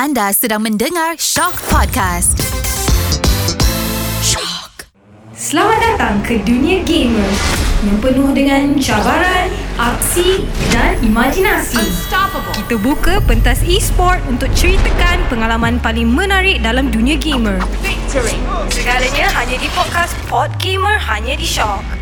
Anda sedang mendengar Shock Podcast. Shock. Selamat datang ke dunia gamer yang penuh dengan cabaran, aksi dan imajinasi. Kita buka pentas e-sport untuk ceritakan pengalaman paling menarik dalam dunia gamer. Segalanya hanya di podcast Pod Gamer hanya di Shock.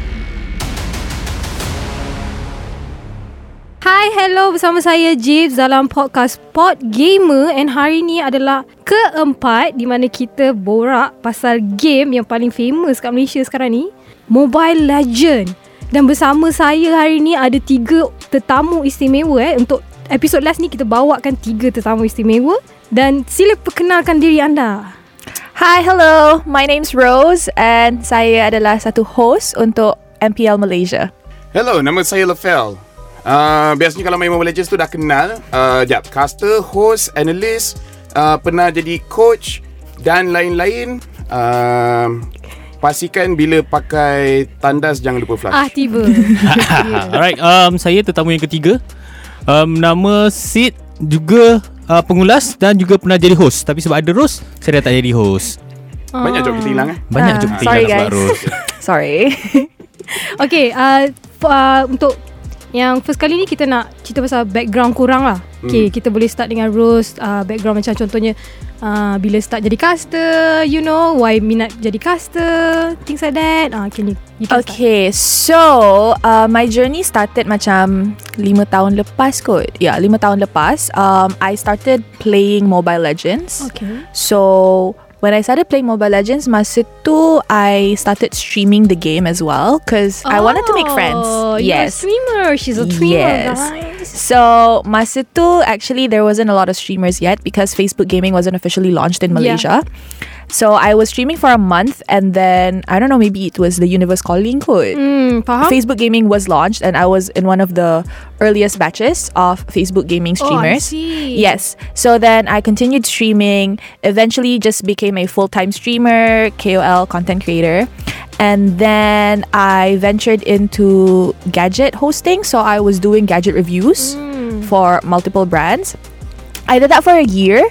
Hai, hello bersama saya Jeeves dalam podcast Pod Gamer and hari ni adalah keempat di mana kita borak pasal game yang paling famous kat Malaysia sekarang ni, Mobile Legend. Dan bersama saya hari ni ada tiga tetamu istimewa eh untuk episod last ni kita bawakan tiga tetamu istimewa dan sila perkenalkan diri anda. Hi, hello. My name's Rose and saya adalah satu host untuk MPL Malaysia. Hello, nama saya Lefel. Uh, biasanya kalau main Mobile Legends tu dah kenal. Uh, jap, caster, host, analyst, uh, pernah jadi coach dan lain-lain. Uh, pastikan bila pakai tandas jangan lupa flash. Ah, tiba. Alright, um, saya tetamu yang ketiga. Um, nama Sid juga uh, pengulas dan juga pernah jadi host. Tapi sebab ada Rose, saya dah tak jadi host. Banyak job kita hilang eh. Banyak Ah, job kita sorry, hilang sebab guys. Rose. Sorry. Okay, uh, uh, untuk yang first kali ni kita nak cerita pasal background kurang lah. Okay, kita boleh start dengan Rose uh, background macam contohnya uh, bila start jadi caster, you know, why minat jadi caster, things like that. Ah, uh, can you, you can start. Okay, so uh, my journey started macam lima tahun lepas kot. Ya, yeah, lima tahun lepas. Um, I started playing Mobile Legends. Okay. So when I started playing Mobile Legends, masa tu I started streaming the game as well because I wanted to make friends. Oh, Yes. streamer. She's a streamer, Yes. guys. So masa tu actually there wasn't a lot of streamers yet because Facebook gaming wasn't officially launched in Yeah. So I was streaming for a month and then I don't know maybe it was the universe calling code. Hmm, faham? Facebook gaming was launched and I was in one of the earliest batches of Facebook gaming Oh, I streamers. see. Yes. So then I continued streaming, eventually just became a full-time streamer, KOL content creator. And then I ventured into gadget hosting. So I was doing gadget reviews hmm. for multiple brands. I did that for a year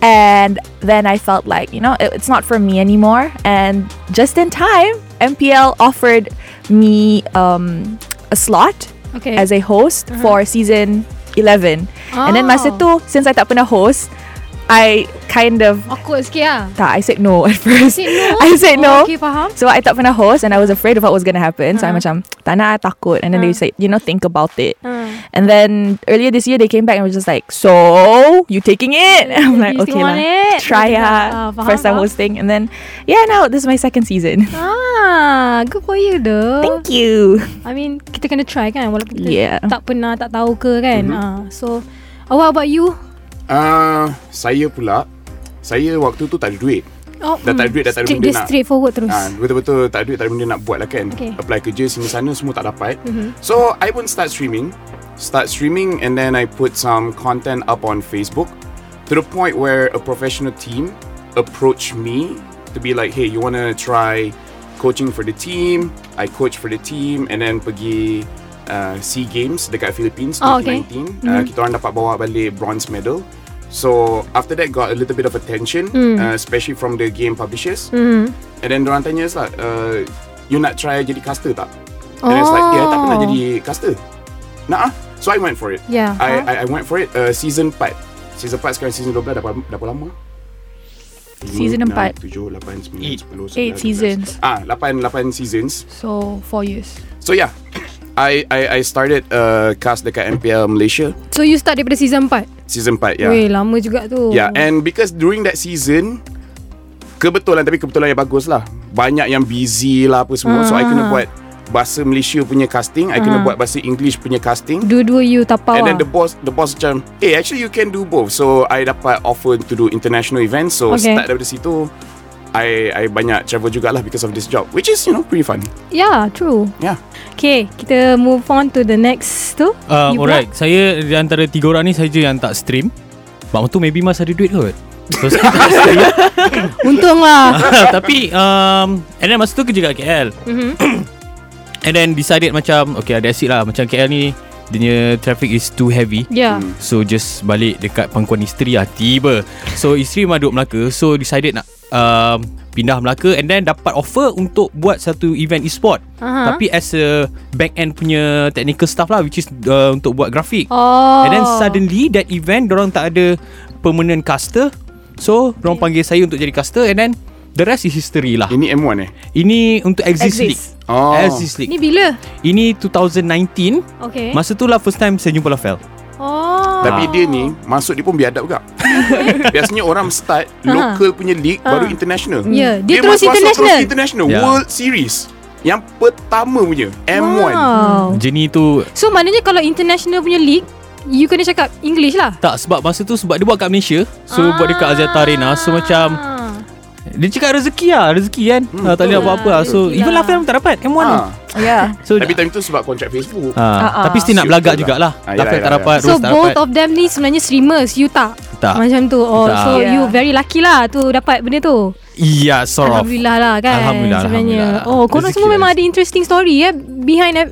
and then I felt like, you know, it- it's not for me anymore. And just in time, MPL offered me um, a slot Okay. as a host for season 11. And then masa Oh. tu, since I tak pernah host, I kind of Awkward sikit lah. tak, I said no at first. Said no? I said Oh, no. okay, faham. So I tak pernah host and I was afraid of what was going to happen. So I Uh-huh. macam, tak nak, I takut. And then they Uh. said, you know, think about it. Uh. And then earlier this year they came back and was just like, so you taking it? And I'm like, You still okay want lah, it? try Okay lah. ah. Ah, faham, First time faham. hosting, and then yeah, now this is my second season. Ah, good for you though. Thank you. I mean, kita kena try kan walaupun kita Yeah. tak pernah tak tahu ke kan. Mhm. Ah, so oh, what about you? Uh, saya pula, saya waktu tu tak ada duit. Oh, Dah tak ada duit, dah tak ada straight, benda nak- straightforward terus. Ah, betul-betul tak ada duit, tak ada benda nak buat lah kan. Okay. Apply kerja sini sana semua tak dapat. Mhm. So I pun start streaming, start streaming and then I put some content up on Facebook to the point where a professional team approached me to be like, hey, you wanna try coaching for the team? I coach for the team and then pergi uh, SEA Games dekat Philippines Oh, okay. 2019. Uh, kita orang dapat bawa balik bronze medal. So after that got a little bit of attention, Hmm. uh, especially from the game publishers. Mhm. And then orang tanya lah, uh, you nak try jadi caster tak? And it's like, eh, I tak pernah Oh. jadi caster. Nah, ah. So I went for it. Yeah. I, I I went for it. Uh, season 4. Season 4 sekarang season 12 dah, ber- dah berapa lama? Season empat. 7, 8, 9, Eight. 10, 11, Eight 12. seasons. Ah, 8, 8 seasons. So four years. So yeah, I I, I started uh, cast dekat MPL Malaysia. So you start daripada season 4. Season 4, yeah. Weh, lama juga tu. Yeah, and because during that season kebetulan tapi kebetulan yang bagus lah. Banyak yang busy lah apa semua. So I kena Ah. buat bahasa Malaysia punya casting, I kena Ah. buat bahasa English punya casting. Dua-dua you tapau And then lah. the boss the boss macam, "Eh, actually you can do both." So I dapat offer to do international events. So Okay. start daripada situ I I banyak travel jugalah because of this job, which is you know pretty fun. Yeah, true. Yeah. Okay, kita move on to the next tu. You alright, saya di antara tiga orang ni saya je yang tak stream. Sebab tu maybe Mas ada duit kot. So saya tak stream. Untung lah. Tapi um, And then masa tu kerja kat KL Mhm. And then decided macam Okay that's it lah Macam KL ni Dia punya traffic is too heavy Yeah. Hmm. So just balik dekat pangkuan isteri lah Tiba So isteri memang duduk Melaka So decided nak um, Pindah Melaka And then dapat offer Untuk buat satu event e-sport Aha. Tapi as a Back end punya Technical staff lah Which is uh, Untuk buat grafik Oh. And then suddenly That event Diorang tak ada Permanent caster So Diorang panggil saya Untuk jadi caster And then The rest is history lah Ini M1 eh? Ini untuk Exist, Exist. League Oh. Exist Ni League bila? Ini 2019 Okay. Masa tu lah first time Saya jumpa Lafel oh. Tapi dia ni Masuk dia pun biadab juga Biasanya orang start Local punya league Baru international Ya, dia Dia terus masuk international. terus international Ya. World Series Yang pertama punya M1 Wow. Jenis tu So maknanya kalau international punya league, you kena cakap English lah. Tak sebab masa tu Sebab dia buat kat Malaysia So Ah. buat dekat Aziata Arena So macam Dia cakap rezeki lah Rezeki kan hmm, Tak boleh apa-apa lah So Rezeki even lah. Lafel pun tak dapat M1 ha. Yeah. So Tapi time tu sebab kontrak Facebook ha, Ah, ah. Tapi still nak belagak jugalah lah. Ah, yalah, tak dapat So both dapat of them ni sebenarnya streamers, you tak? Tak Macam tu. Oh, Tak. so Yeah. you very lucky lah tu dapat benda tu. Iya sort of Alhamdulillah lah kan Alhamdulillah, sebenarnya. Alhamdulillah. Oh, korang semua lah. memang ada interesting story eh behind eh,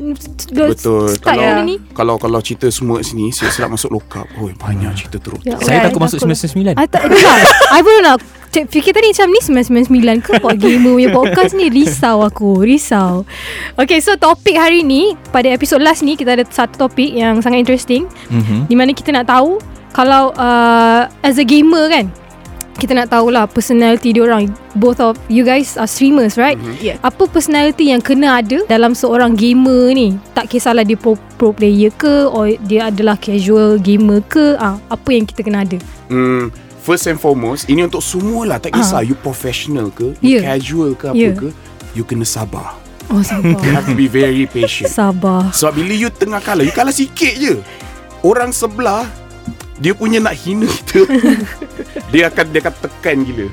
the Betul start Kalau benda ni. kalau kalau cerita semua sini Silap masuk lokap Oh banyak cerita teruk Ya Saya takut masuk takut. 99 I tak. I pun nak cek, fikir tadi macam ni 999 ke buat gamer punya podcast ni risau aku risau Okay so topik hari ni pada episod last ni kita ada satu topik yang sangat interesting Mhm. di mana kita nak tahu kalau uh, as a gamer kan kita nak tahulah personality diorang both of you guys are streamers right? Yeah. apa personality yang kena ada dalam seorang gamer ni? Tak kisahlah dia pro, pro player ke or dia adalah casual gamer ke ah apa yang kita kena ada? Hmm, First and foremost Ini untuk semua lah Tak kisah You professional ke. You Yeah. casual ke apa Yeah. ke You kena sabar. Oh You sabar have to be very patient. Sabar. Sebab bila you tengah kalah You kalah sikit je. Orang sebelah Dia punya nak hina kita Dia akan Dia akan tekan gila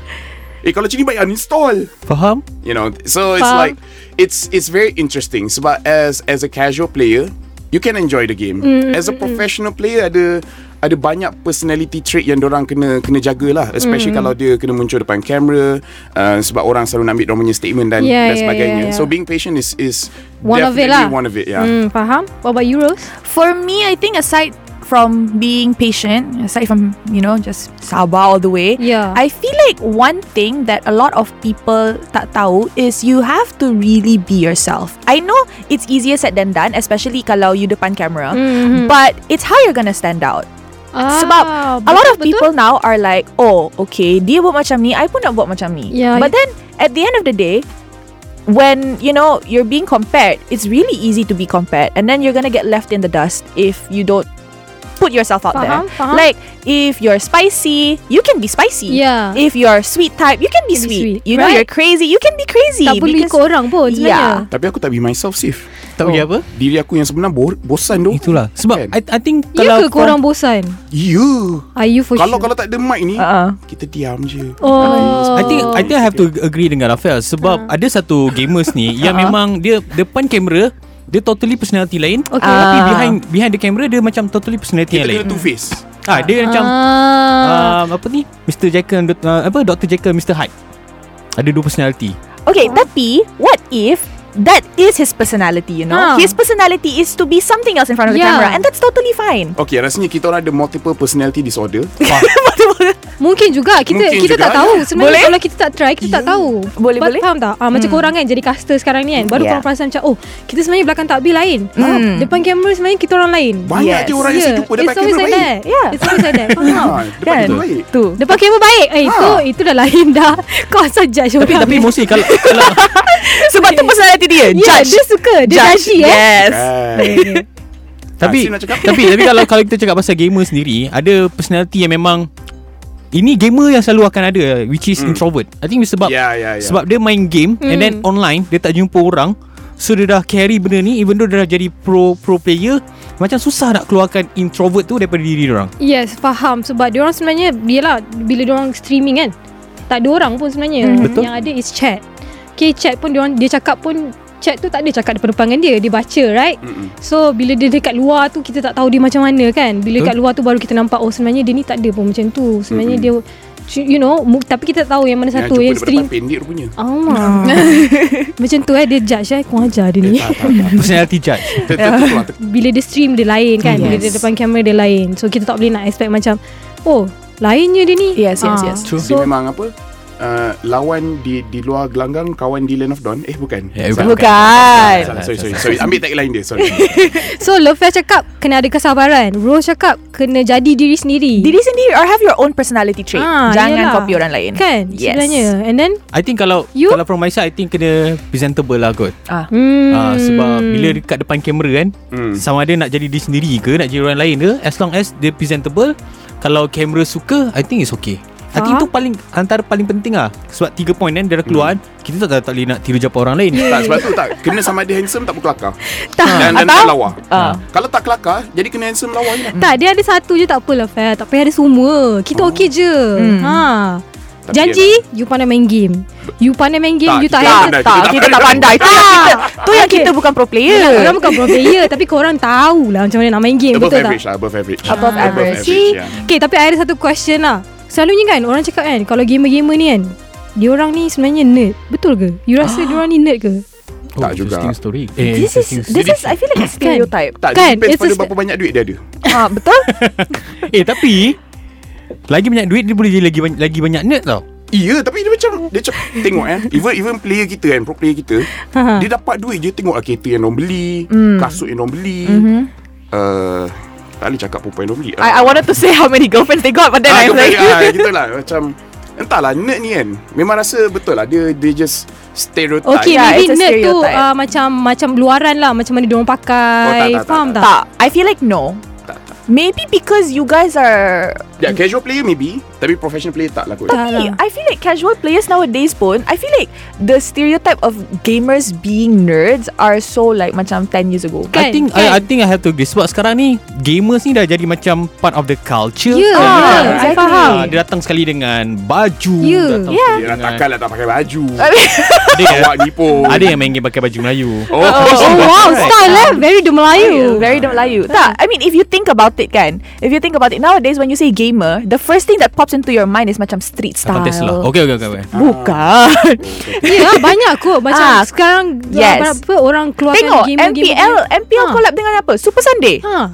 Eh kalau macam ni baik uninstall Faham? You know So it's Faham. like It's it's very interesting Sebab as As a casual player You can enjoy the game Mm, As a professional player Ada ada banyak personality trait yang orang kena kena jaga lah especially Mm. kalau dia kena muncul depan kamera uh, sebab orang selalu nak ambil dia punya statement dan Yeah, dan yeah, sebagainya yeah, yeah. so being patient is is One of it definitely lah. one of it yeah Hmm, faham? What about you, Rose? For me, I think aside from being patient, aside from, you know, just sabar all the way, Yeah. I feel like one thing that a lot of people tak tahu is you have to really be yourself. I know it's easier said than done, especially kalau you depan camera, Mhm. but it's how you're gonna stand out. Ah, Sebab a lot of betul, people now are like, oh, okay, dia buat macam ni, I pun nak buat macam ni. Yeah, But then at the end of the day, when you know you're being compared, it's really easy to be compared, and then you're gonna get left in the dust if you don't put yourself out Faham, there. faham. Like if you're spicy, you can be spicy. Yeah. If you're sweet type, you can be, Can be sweet. sweet, You know right? you're crazy, you can be crazy. tak perlu because- ikut orang pun sebenarnya. tapi aku tak be myself Sif Tak pergi apa? diri aku yang sebenar bo- bosan tu Itulah Sebab Kan? I, I think Ya Kalau ke korang bosan? ya Are you for kalau sure? kalau tak ada mic ni Uh-uh. kita diam je Oh. I think I think I have to agree dengan Rafael sebab ada satu gamers ni yang memang dia depan kamera dia totally personality lain. Okay. Tapi Ah. behind behind the camera dia macam totally personality kita yang lain. kena two face Ah dia macam ah. um, apa ni? Mr Jekyll uh, apa Dr Jekyll Mr Hyde. Ada dua personality. Okay, tapi what if that is his personality, you know? Ah. His personality is to be something else in front of the Yeah. camera and that's totally fine. Okay rasanya kita orang ada multiple personality disorder Mungkin juga kita Mungkin kita juga, tak tahu ya. sebenarnya Boleh? kalau kita tak try kita tak Ya. tahu. Boleh, Ba- boleh. Faham tak? Ah macam korang kan jadi caster sekarang ni kan. Baru Yeah. korang perasan macam oh kita sebenarnya belakang takbir lain. Ah, Hmm. Depan kamera sebenarnya kita orang lain. banyak Yes. je orang yang saya jumpa depan It's always kamera like baik that. Yeah. It's always like that. Faham? ha, depan Kan? kamera baik Tu. Depan kamera baik. Eh itu Ah. itu dah lain dah. Kau asal judge Tapi orang. tapi mostly kalau kalau Sebab tu personality dia. Ya, Judge. dia suka. Dia Judge. judgy eh. Yes. Kan. tapi cakap? tapi tapi kalau kalau kita cakap pasal gamer sendiri, ada personality yang memang ini gamer yang selalu akan ada which is Hmm. introvert. I think sebab Ya ya ya Sebab dia main game hmm. And then online Dia tak jumpa orang So dia dah carry benda ni Even though dia dah jadi pro pro player Macam susah nak keluarkan introvert tu Daripada diri dia orang Yes, faham sebab dia orang sebenarnya biarlah bila dia orang streaming kan. Tak ada orang pun sebenarnya. Hmm. Betul. Yang ada is chat. Okay, chat pun dia orang dia cakap pun chat tu tak ada cakap depan-depan dia, dia baca, right? Mm-mm. So bila dia dekat luar tu kita tak tahu dia macam mana kan. Bila Betul. dekat luar tu baru kita nampak oh sebenarnya dia ni tak ada pun macam tu. Sebenarnya Mm-mm. dia You know mu- Tapi kita tak tahu Yang mana Yang satu jumpa Yang daripada stream depan pendek rupanya. Ah. Macam tu eh Dia judge eh Kau ajar dia ni Tak, tak, tak. Personality judge Bila dia stream dia lain kan Bila Yes. dia depan kamera dia lain So kita tak boleh nak expect macam Oh Lainnya dia ni Yes, yes, Ah, yes. True. Dia So memang apa uh, Lawan di di luar gelanggang Kawan di Land of Dawn Eh bukan Eh, Salah. Bukan. Salah, Sorry sorry sorry Ambil tagline dia Sorry So Love cakap Kena ada kesabaran Rose cakap Kena jadi diri sendiri Diri sendiri or have your own personality trait. Ah, Jangan yelah. copy orang lain. Kan Yes. Sebenarnya And then I think kalau You? Kalau from my side I think kena Presentable lah kot Ah. hmm, Ah, Sebab bila dekat depan kamera kan Hmm. Sama ada nak jadi diri sendiri ke Nak jadi orang lain ke As long as dia presentable Kalau kamera suka I think it's okay I think itu paling Antara paling penting lah Sebab tiga point kan Dia dah keluar kan Kita tak, tak, tak boleh nak tiru japa orang lain Tak sebab tu tak Kena sama ada handsome Tak berkelakar Tak Dan, dan tak lawa Ah. Kalau tak kelakar Jadi kena handsome lawa je Tak dia ada satu je tak apalah Fair Tak payah ada semua Kita Oh. okey je Hmm. ha. Tapi Janji You pandai main game You pandai main game Tak, You tak kita have pandai. Tak, Kita kita tak tak pandai. Tu yang kita, tu yang Okay. kita bukan pro player. Orang bukan pro player Tapi korang tahulah Macam mana nak main game Above Betul average tak lah Above average Above average. See? ya. Okay tapi I ada satu question lah Selalunya kan Orang cakap kan Kalau gamer-gamer ni kan Diorang ni sebenarnya nerd Betul ke? You rasa diorang ni nerd ke? Tak juga. Story eh, This is this is I feel like a stereotype. Tak Kan, Depends it's pada berapa banyak duit dia ada Ah, betul? Eh tapi Lagi banyak duit Dia boleh jadi lagi, banyak- lagi banyak nerd tau Iya tapi dia macam Dia macam Tengok eh Even even player kita kan Pro player kita Ha. Dia dapat duit je Tengok lah kereta yang orang beli Hmm. Kasut yang orang beli Mhm. uh, Tak boleh cakap perempuan beli I, I wanted to say how many girlfriends they got, but then ah, I was like, ah, gitu lah Macam Entahlah nerd ni kan Memang rasa betul lah Dia dia just Stereotype Okay Yeah, maybe nerd tu uh, Macam Macam luaran lah Macam mana diorang pakai Oh, tak, tak, tak, Faham tak? tak. I feel like no. tak, tak. Maybe because you guys are Ya casual player maybe Tapi professional player tak lah kot Tapi lah. I feel like casual players nowadays pun I feel like the stereotype of gamers being nerds are so like macam 10 years ago. Kan, I think kan. I, I think I have to agree Sebab sekarang ni Gamers ni dah jadi macam Part of the culture Ya Ah, yeah, I exactly. faham Ah, dia datang sekali dengan baju Ya. datang Yeah. sekali Dia dah dengan- takkan lah tak pakai baju ada, yang, Awak ni pun ada yang main game pakai baju Melayu Oh, Oh wow Style eh Very the Melayu Very don't Melayu. Tak, I mean if you think about it kan, if you think about it nowadays when you say gamer, the first thing that pops into your mind is macam street style. Abang Tesla Okay okay okay, okay. Bukan. Ya banyak kot Macam Ah, sekarang yes. Berapa orang keluarkan Tengok gamer, MPL MPL Ha. collab dengan apa? Super Sunday. Ha.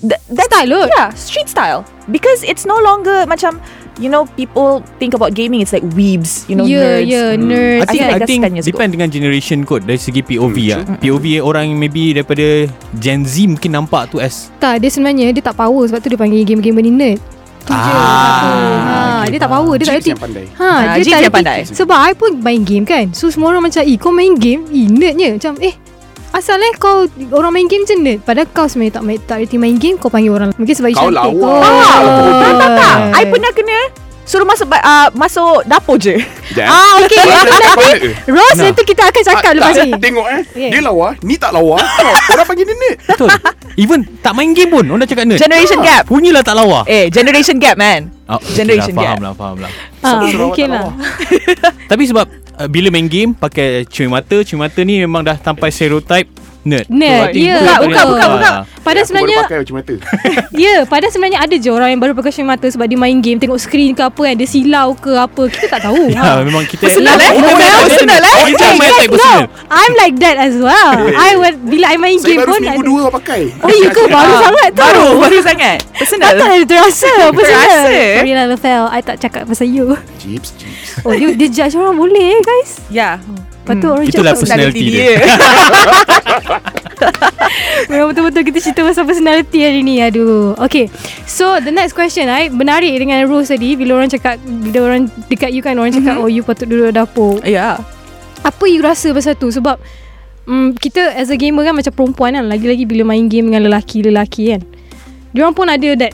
Th- that's Style kot. Yeah, street style. Because it's no longer macam you know people think about gaming it's like weebs, you know, Ya nerds. ya I Nerds think, I think 10 years ago. depend dengan generation kot Dari segi POV lah POV orang yang maybe daripada Gen Z mungkin nampak tu as Tak dia sebenarnya Dia tak power Sebab tu dia panggil gamer-gamer ni nerd Tu je Ah, ha, okay, Dia tak power Dia tak Jeeps reti yang pandai. Ha, Ah, dia tak pandai. Sebab I pun main game kan? So semua orang macam Eh kau main game? Eh nerdnya. Macam eh Asal eh kau Orang main game macam nerd? Padahal kau sebenarnya tak, main, tak reti main game Kau panggil orang Mungkin sebab Kau lawa. Ah, tak, tak, tak. I pernah kena suruh masuk uh, masuk dapur je. Sekejap, eh. Ah okay Kau Nanti? Rose Nah. nanti kita akan cakap Ah, lepas tak, ni Tengok eh Yeah. Dia lawa Ni tak lawa Orang panggil dia nerd Betul Even tak main game pun Orang dah cakap nerd Generation gap. Bunyilah tak lawa Eh, generation gap man. Ah, okay generation lah, faham gap. lah Faham lah Ah, awak Mungkin tak lah Tapi sebab uh, Bila main game Pakai cermin mata Cermin mata ni memang dah Sampai stereotype Nerd Nerd, ya. tu Bukan, yang bukan, paling- bukan, bukan. Ah. Padahal Aku baru sebenarnya pakai macam mata Ya Padahal sebenarnya ada je Orang yang baru pakai cermin mata Sebab dia main game Tengok screen ke apa kan Dia silau ke apa Kita tak tahu. Ya, memang kita Personal, eh? Kita main Personal, personal, eh? Kita main guys, type personal? no I'm like that as well. I would Bila I main Saya game baru pun seminggu ada- dua pakai. Oh ya ke? Baru sangat tu. Baru, baru sangat. Personal. Tak ada terasa? Personal Terasa. Sorry lah Lafel I tak cakap pasal you. Jeeps Jeeps Oh dia, dia judge orang boleh eh guys? Ya. Lepas tu orang Itulah judge personality dia. Memang betul-betul kita cerita pasal personality hari ni Aduh. Okay So the next question right? Menarik dengan Rose tadi Bila orang cakap Bila orang dekat you kan Orang cakap Mhm. Oh you patut duduk dapur. Ya. Apa you rasa pasal tu? Sebab mm, Kita as a gamer kan Macam perempuan kan Lagi-lagi bila main game Dengan lelaki-lelaki kan. Diorang pun ada that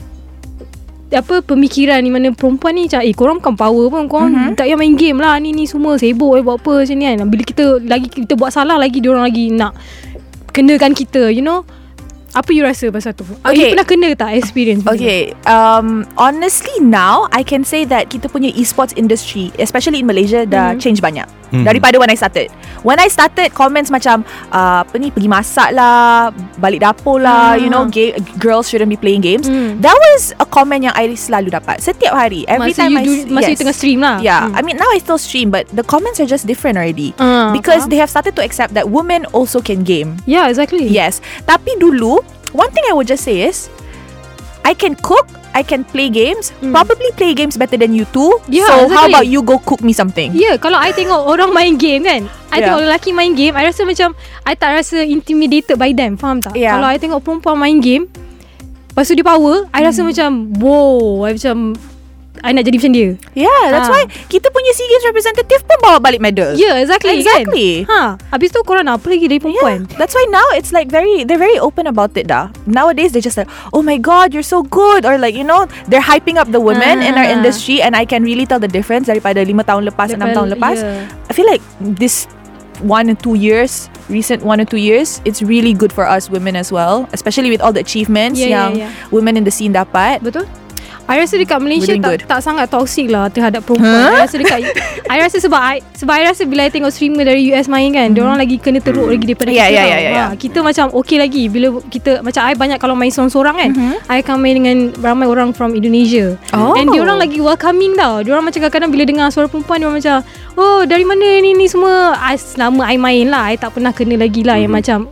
apa pemikiran ni mana perempuan ni macam eh korang bukan power pun korang Mhm. tak payah main game lah ni ni semua sibuk eh buat apa macam ni kan bila kita lagi kita buat salah lagi diorang lagi nak kenakan kita you know apa you rasa pasal tu okay. you pernah kena tak experience? Okay, um, honestly now I can say that kita punya esports industry, especially in Malaysia, dah Mhm. change banyak. Hmm. daripada when I started. When I started comments macam uh, apa ni pergi masak lah, balik dapur lah, you know, gay, girls shouldn't be playing games. Hmm. That was a comment yang I selalu dapat setiap hari. Every Masa time you I do, s- masa you yes. tengah stream lah. Yeah, Hmm. I mean now I still stream but the comments are just different already. Ah, because faham. they have started to accept that women also can game. Yeah, exactly. Yes. Tapi dulu, one thing I would just say is I can cook, I can play games, Hmm. probably play games better than you too. Yeah, so how exactly. about you go cook me something? Ya, yeah, kalau I tengok orang main game kan I Yeah. tengok lelaki main game I rasa macam I tak rasa intimidated by them Faham tak? Yeah. Kalau I tengok perempuan main game Lepas tu dia power I rasa Hmm. macam Wow I macam I nak jadi macam dia Yeah, that's Ah. why kita punya SEA Games representative pun bawa balik medal. Yeah, exactly, Exactly. kan? Ha, habis tu korang nak apa lagi dari perempuan? Yeah, that's why now it's like very they're very open about it dah. Nowadays they're just like, oh my god, you're so good, or like you know they're hyping up the women in our Ah. industry, and I can really tell the difference daripada lima tahun lepas, enam tahun lepas. Yeah. I feel like this one and two years, recent one or two years, it's really good for us women as well, especially with all the achievements Yeah, yeah, yang yeah. women in the scene dapat. Betul? I rasa dekat Malaysia tak, good. tak sangat toxic lah terhadap perempuan. Huh? I rasa dekat I rasa sebab I, sebab I rasa bila I tengok streamer dari US main kan, mm. orang lagi kena teruk lagi daripada Yeah, kita. yeah, yeah, yeah, yeah. Ha, kita macam okay lagi bila kita macam I banyak kalau main seorang-seorang kan, Mhm. I akan main dengan ramai orang from Indonesia. Oh. And dia orang lagi welcoming tau. Dia orang macam kadang-kadang bila dengar suara perempuan dia orang macam, "Oh, dari mana ni ni semua?" I selama I main lah, I tak pernah kena lagi lah yang macam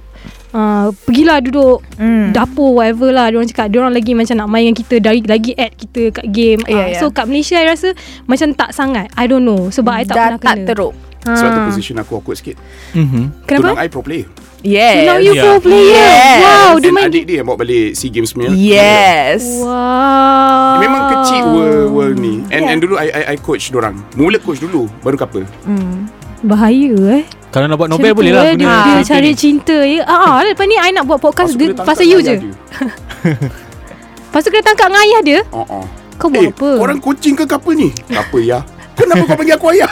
Uh, pergilah duduk Mm. dapur whatever lah Diorang cakap Diorang lagi macam nak main dengan kita Dari lagi add kita kat game Yeah, Ah, yeah. So kat Malaysia I rasa Macam tak sangat I don't know Sebab I tak Dah pernah tak kena teruk. Sebab tu Ah. position aku awkward sikit. Mhm. Kenapa? Tunang I pro player. Yes. Tunang you Yeah. pro player Yes. Wow Dia Dan main adik dia yang bawa balik SEA Games meal. Yes. Wow Memang kecil world, world ni And, Yeah. and dulu I, I, I coach dorang Mula coach dulu Baru couple Mm. Bahaya eh Kalau nak buat novel boleh lah eh, Dia, dia cerita cari cinta ya. Ah, ah, lepas ni I nak buat podcast kena Pasal you je dia. Lepas tu kena tangkap dengan ayah dia Oh, oh. Kau buat Eh, apa orang coaching ke couple ni? Couple ya Kenapa kau panggil aku ayah?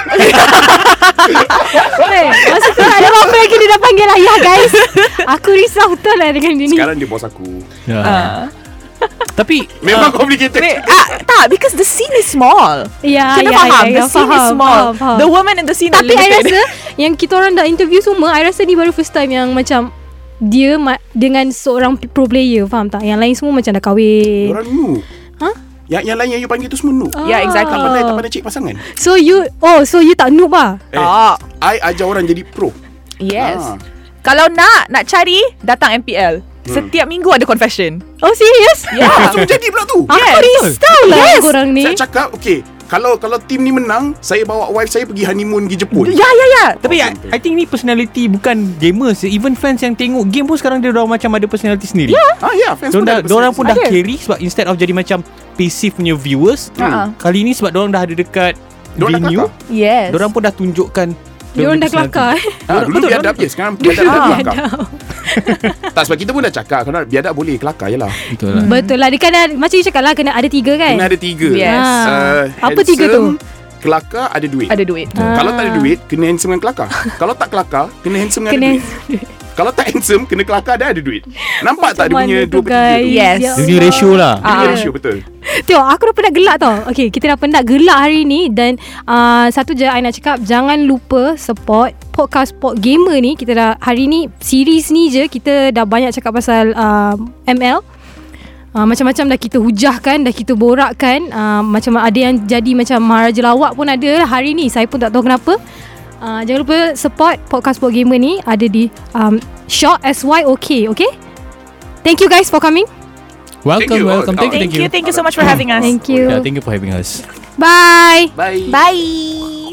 Eh, Masa tu ada apa lagi Dia dah panggil ayah guys Aku risau betul lah dengan dia ni Sekarang dia bos aku Ya. Ah. Tapi Memang complicated Wait, ah, tak because the scene is small. Ya, Kena ya, faham ya, The ya, scene is faham, small faham, faham. The woman in the scene Tapi I rasa Yang kita orang dah interview semua I rasa ni baru first time Yang macam Dia ma- dengan seorang pro player Faham tak Yang lain semua macam dah kahwin Orang nu Ha? Yang, yang lain yang you panggil tu semua nu Ah. Yeah, exactly. Tak pandai tak pandai cek pasangan So you Oh so you tak noob lah Eh, Ah, I ajar orang jadi pro yes. Ah. Kalau nak nak cari datang MPL. Hmm. Setiap minggu ada confession. Oh serious Yeah. Langsung jadi pula tu Aku risau lah Yes. korang ni Saya cakap Okay Kalau kalau tim ni menang Saya bawa wife saya pergi honeymoon pergi Jepun Ya ya ya. tapi Oh, I. I think ni personality bukan gamers Even fans yang tengok game pun sekarang dia orang macam ada personality sendiri yeah. Ah ya fans Diorang, dah, ada diorang pun dah Ada. carry Sebab instead of jadi macam Passive punya viewers Ah. Kali ni sebab diorang dah ada dekat Diorang dah Venue. Yes. Diorang pun dah tunjukkan Dia orang dah kelakar eh? Ah, dulu Betul, biadab je Sekarang biadab dah Ah, kelakar. Tak sebab kita pun dah cakap Kalau biadab boleh Kelakar je lah Betul lah. Betul lah. Dia kena Macam you cakap lah Kena ada tiga kan? Kena ada tiga. Yes. Uh, Apa tiga tu? Kelakar ada duit. Ada duit. Ah. Kalau tak ada duit Kena handsome dengan kelakar. Kalau tak kelakar Kena handsome dengan Kena duit Kalau tak handsome Kena kelakar dan ada duit. Nampak tak dia Macam punya Dua per tiga guys? tu Yes. Dia punya ratio lah. Dia punya Ah. ratio betul. Tengok aku dah penat gelak tau. Okay kita dah penat gelak hari ni Dan uh, Satu je I nak cakap Jangan lupa support Podcast Sport Gamer ni. Kita dah Hari ni Series ni je Kita dah banyak cakap pasal uh, ML Uh, macam-macam dah kita hujahkan Dah kita borakkan. Uh, Macam ada yang jadi Macam Maharaja Lawak pun ada lah Hari ni. Saya pun tak tahu kenapa uh, Jangan lupa support Podcast Sport Gamer ni Ada di um, Shop SYOK Okay Thank you guys for coming Welcome Thank you. welcome Thank you Thank you. Thank you so much for having us. Thank you Yeah, Thank you for having us Bye Bye Bye.